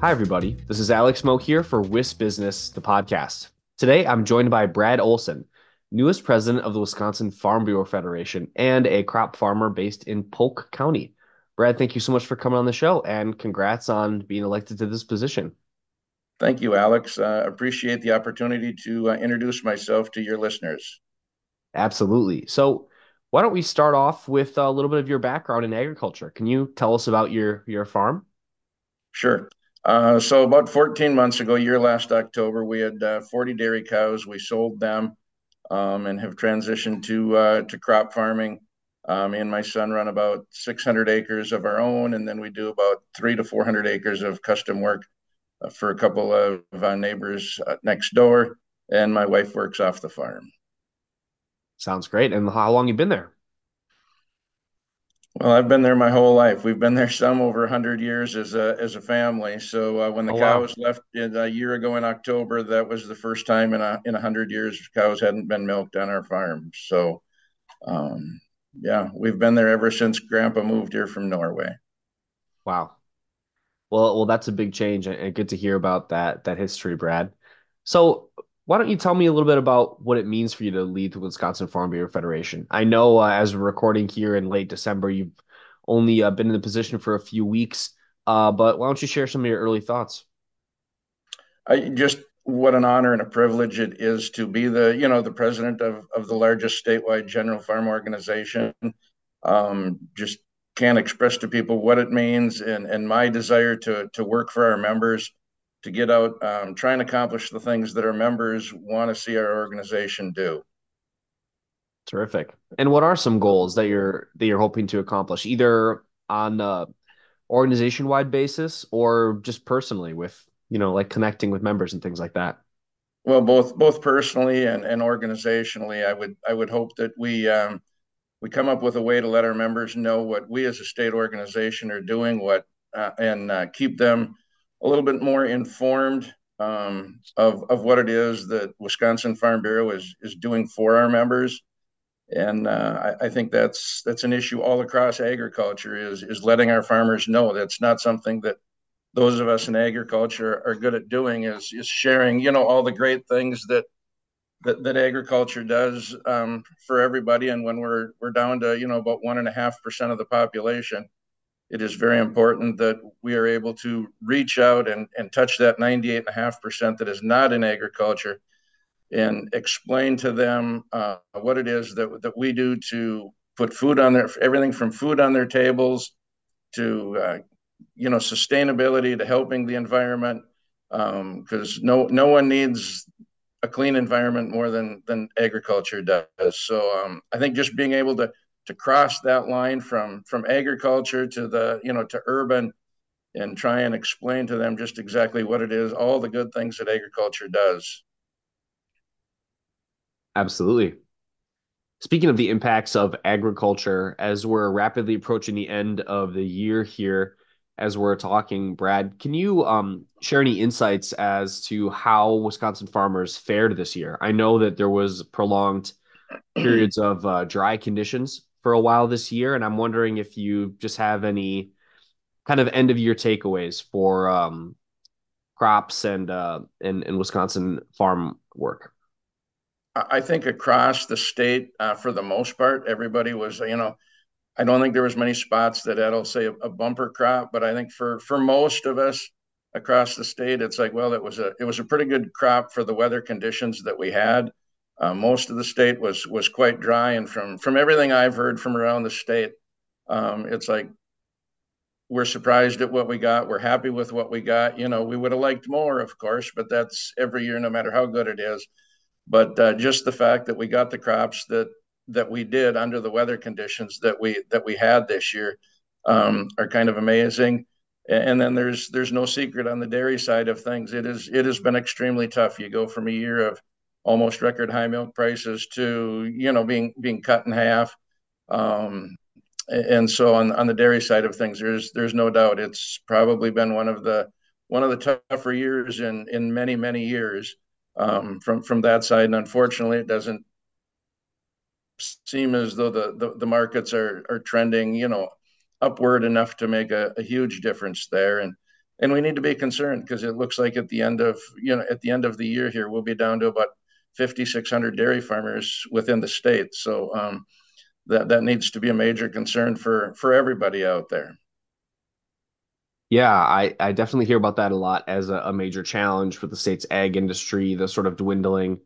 Hi, everybody. This is Alex Moak here for WisBusiness, the podcast. Today, I'm joined by Brad Olson, newest president of the Wisconsin Farm Bureau Federation and a crop farmer based in Polk County. Brad, thank you so much for coming on the show and congrats on being elected to this position. Thank you, Alex. Uh, appreciate the opportunity to uh, introduce myself to your listeners. Absolutely. So, why don't we start off with a little bit of your background in agriculture? Can you tell us about your your farm? Sure. Uh, so about 14 months ago, year last October, we had uh, 40 dairy cows. We sold them um, and have transitioned to uh, to crop farming. Um, me and my son run about 600 acres of our own, and then we do about three to 400 acres of custom work uh, for a couple of neighbors next door. And my wife works off the farm. Sounds great. And how long you been there? Well, I've been there my whole life. We've been there some over 100 years as a as a family. So uh, when the oh, cows wow. left a year ago in October, that was the first time in a in 100 years cows hadn't been milked on our farm. So, um, yeah, we've been there ever since Grandpa moved here from Norway. Wow. Well, well, that's a big change, and good to hear about that that history, Brad. So, why don't you tell me a little bit about what it means for you to lead the Wisconsin Farm Bureau Federation? I know uh, as we're recording here in late December, you've only uh, been in the position for a few weeks, uh, but why don't you share some of your early thoughts? I just what an honor and a privilege it is to be the you know the president of of the largest statewide general farm organization. Um, just can't express to people what it means and and my desire to to work for our members to get out, um, try and accomplish the things that our members want to see our organization do. Terrific. And what are some goals that you're that you're hoping to accomplish, either on a organization wide basis or just personally with you know like connecting with members and things like that? Well, both both personally and, and organizationally, I would I would hope that we um, we come up with a way to let our members know what we as a state organization are doing, what uh, and uh, keep them a little bit more informed um, of of what it is that Wisconsin Farm Bureau is is doing for our members, and uh, I, I, think that's that's an issue all across agriculture is is letting our farmers know that's not something that those of us in agriculture are good at doing is is sharing you know all the great things that that, that agriculture does um, for everybody. And when we're we're down to you know about one and a half percent of the population it is very important that we are able to reach out and, and touch that 98.5% that is not in agriculture and explain to them uh, what it is that, that we do to put food on their everything from food on their tables to uh, you know sustainability to helping the environment because um, no no one needs a clean environment more than than agriculture does. So um, i think just being able to to cross that line from from agriculture to the you know to urban and try and explain to them just exactly what it is all the good things that agriculture does. Absolutely. Speaking of the impacts of agriculture as we're rapidly approaching the end of the year here as we're talking brad can you um, share any insights as to how wisconsin farmers fared this year? I know that there was prolonged periods of uh, dry conditions for a while this year, and I'm wondering if you just have any kind of end of year takeaways for um, crops and uh, and, and Wisconsin farm work. I think across the state, uh, for the most part, everybody was, you know, I don't think there was many spots that I'll say, a, a, bumper crop, but I think for for most of us across the state, it's like, well, it was a it was a pretty good crop for the weather conditions that we had. Uh, most of the state was was quite dry, and from from everything I've heard from around the state, um, it's like we're surprised at what we got. We're happy with what we got. You know, we would have liked more, of course, but that's every year, no matter how good it is. But uh, just the fact that we got the crops that that we did under the weather conditions that we that we had this year um, are kind of amazing. And then there's there's no secret on the dairy side of things. It is it has been extremely tough. You go from a year of almost record high milk prices to you know being being cut in half. Um, and so on on the dairy side of things, there's there's no doubt it's probably been one of the one of the tougher years in in many many years um, from from that side. And unfortunately, it doesn't seem as though the the, the markets are are trending you know upward enough to make a, a huge difference there. And and we need to be concerned because it looks like at the end of you know at the end of the year here we'll be down to about 5,600 dairy farmers within the state. So um, that that needs to be a major concern for for everybody out there. Yeah, I, I definitely hear about that a lot as a, a major challenge for the state's ag industry, the sort of dwindling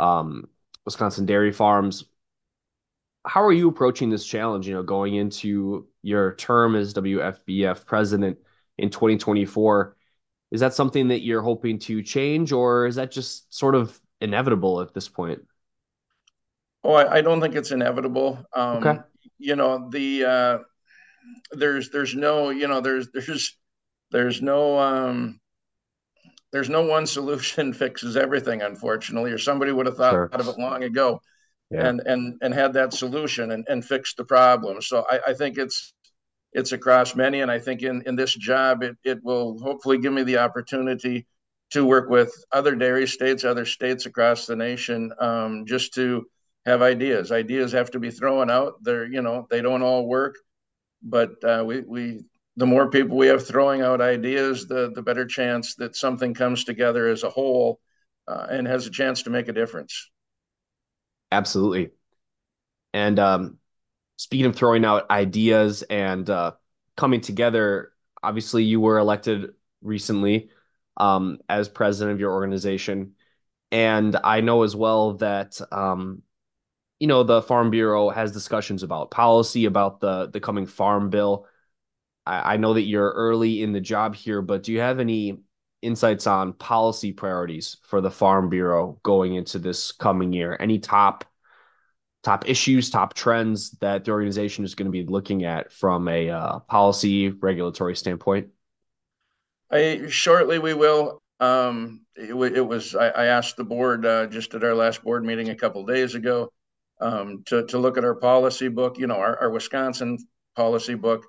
um, Wisconsin dairy farms. How are you approaching this challenge? You know, going into your term as WFBF president in 2024, is that something that you're hoping to change, or is that just sort of inevitable at this point? Oh, I, I don't think it's inevitable. Um, okay. You know, the uh, there's there's no you know there's there's there's no um, there's no one solution fixes everything. Unfortunately, or somebody would have thought sure. of it long ago, yeah. and and and had that solution and, and fixed the problem. So I, I think it's it's across many, and I think in in this job it it will hopefully give me the opportunity to work with other dairy states, other states across the nation, um, just to have ideas. Ideas have to be thrown out. They're you know they don't all work, but uh, we we the more people we have throwing out ideas, the the better chance that something comes together as a whole uh, and has a chance to make a difference. Absolutely. And um, speaking of throwing out ideas and uh, coming together, obviously you were elected recently um, as president of your organization. And I know as well that um, you know the Farm Bureau has discussions about policy about the the coming farm bill. I, I know that you're early in the job here, but do you have any insights on policy priorities for the Farm Bureau going into this coming year? Any top top issues, top trends that the organization is going to be looking at from a uh, policy regulatory standpoint? I shortly we will. Um, it, it, was I, I, asked the board uh, just at our last board meeting a couple days ago um, to to look at our policy book, you know, our, our Wisconsin policy book,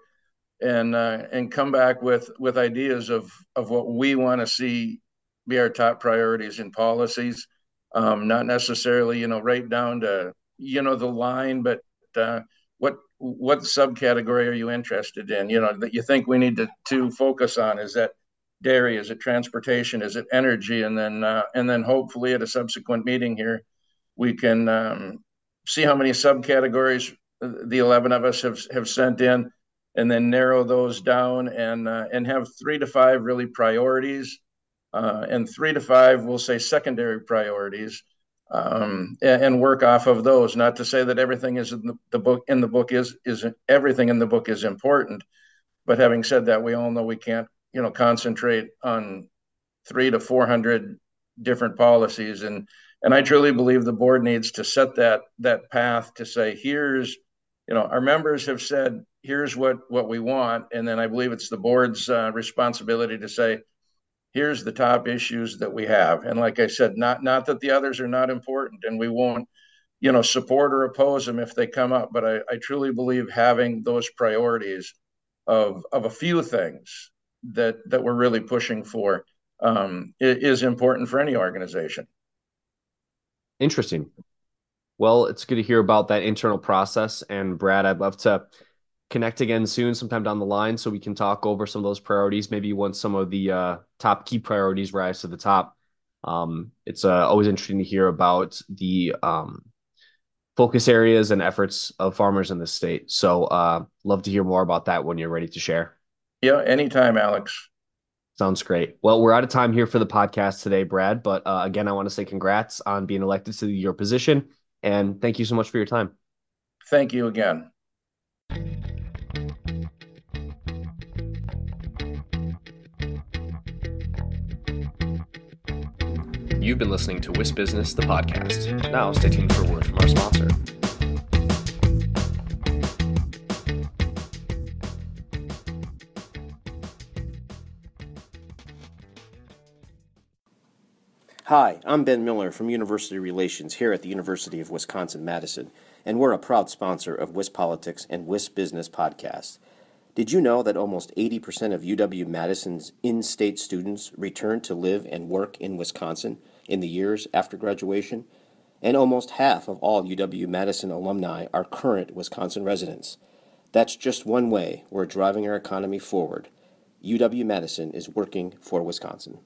and uh, and come back with with ideas of of what we want to see be our top priorities in policies. Um, not necessarily, you know, right down to you know the line, but uh, what what subcategory are you interested in? You know that you think we need to to focus on is that dairy? Is it transportation? Is it energy? And then uh, and then hopefully at a subsequent meeting here, we can um, see how many subcategories the 11 of us have have sent in, and then narrow those down and uh, and have three to five really priorities, uh, and three to five we'll say secondary priorities. Um, and, and, work off of those. Not to say that everything is in the, the book in the book is is everything in the book is important, but having said that, we all know we can't you know concentrate on three to four hundred different policies. And and I truly believe the board needs to set that that path to say here's you know our members have said here's what what we want. And then I believe it's the board's uh, responsibility to say here's the top issues that we have. And like I said not not that the others are not important and we won't you know support or oppose them if they come up but I, I truly believe having those priorities of of a few things that that we're really pushing for um, is important for any organization. Interesting. Well, it's good to hear about that internal process. And Brad, I'd love to connect again soon, sometime down the line, so we can talk over some of those priorities. Maybe once some of the uh, top key priorities rise to the top. Um, it's uh, always interesting to hear about the um, focus areas and efforts of farmers in the state. So, uh, love to hear more about that when you're ready to share. Yeah, anytime, Alex. Sounds great. Well, we're out of time here for the podcast today, Brad. But uh, again, I want to say congrats on being elected to your position. And thank you so much for your time. Thank you again. You've been listening to WisBusiness, the podcast. Now, stay tuned for a word from our sponsor. Hi, I'm Ben Miller from University Relations here at the University of Wisconsin Madison, and we're a proud sponsor of WisPolitics and WisBusiness podcast. Did you know that almost 80% of UW Madison's in state students return to live and work in Wisconsin in the years after graduation? And almost half of all UW Madison alumni are current Wisconsin residents. That's just one way we're driving our economy forward. UW Madison is working for Wisconsin.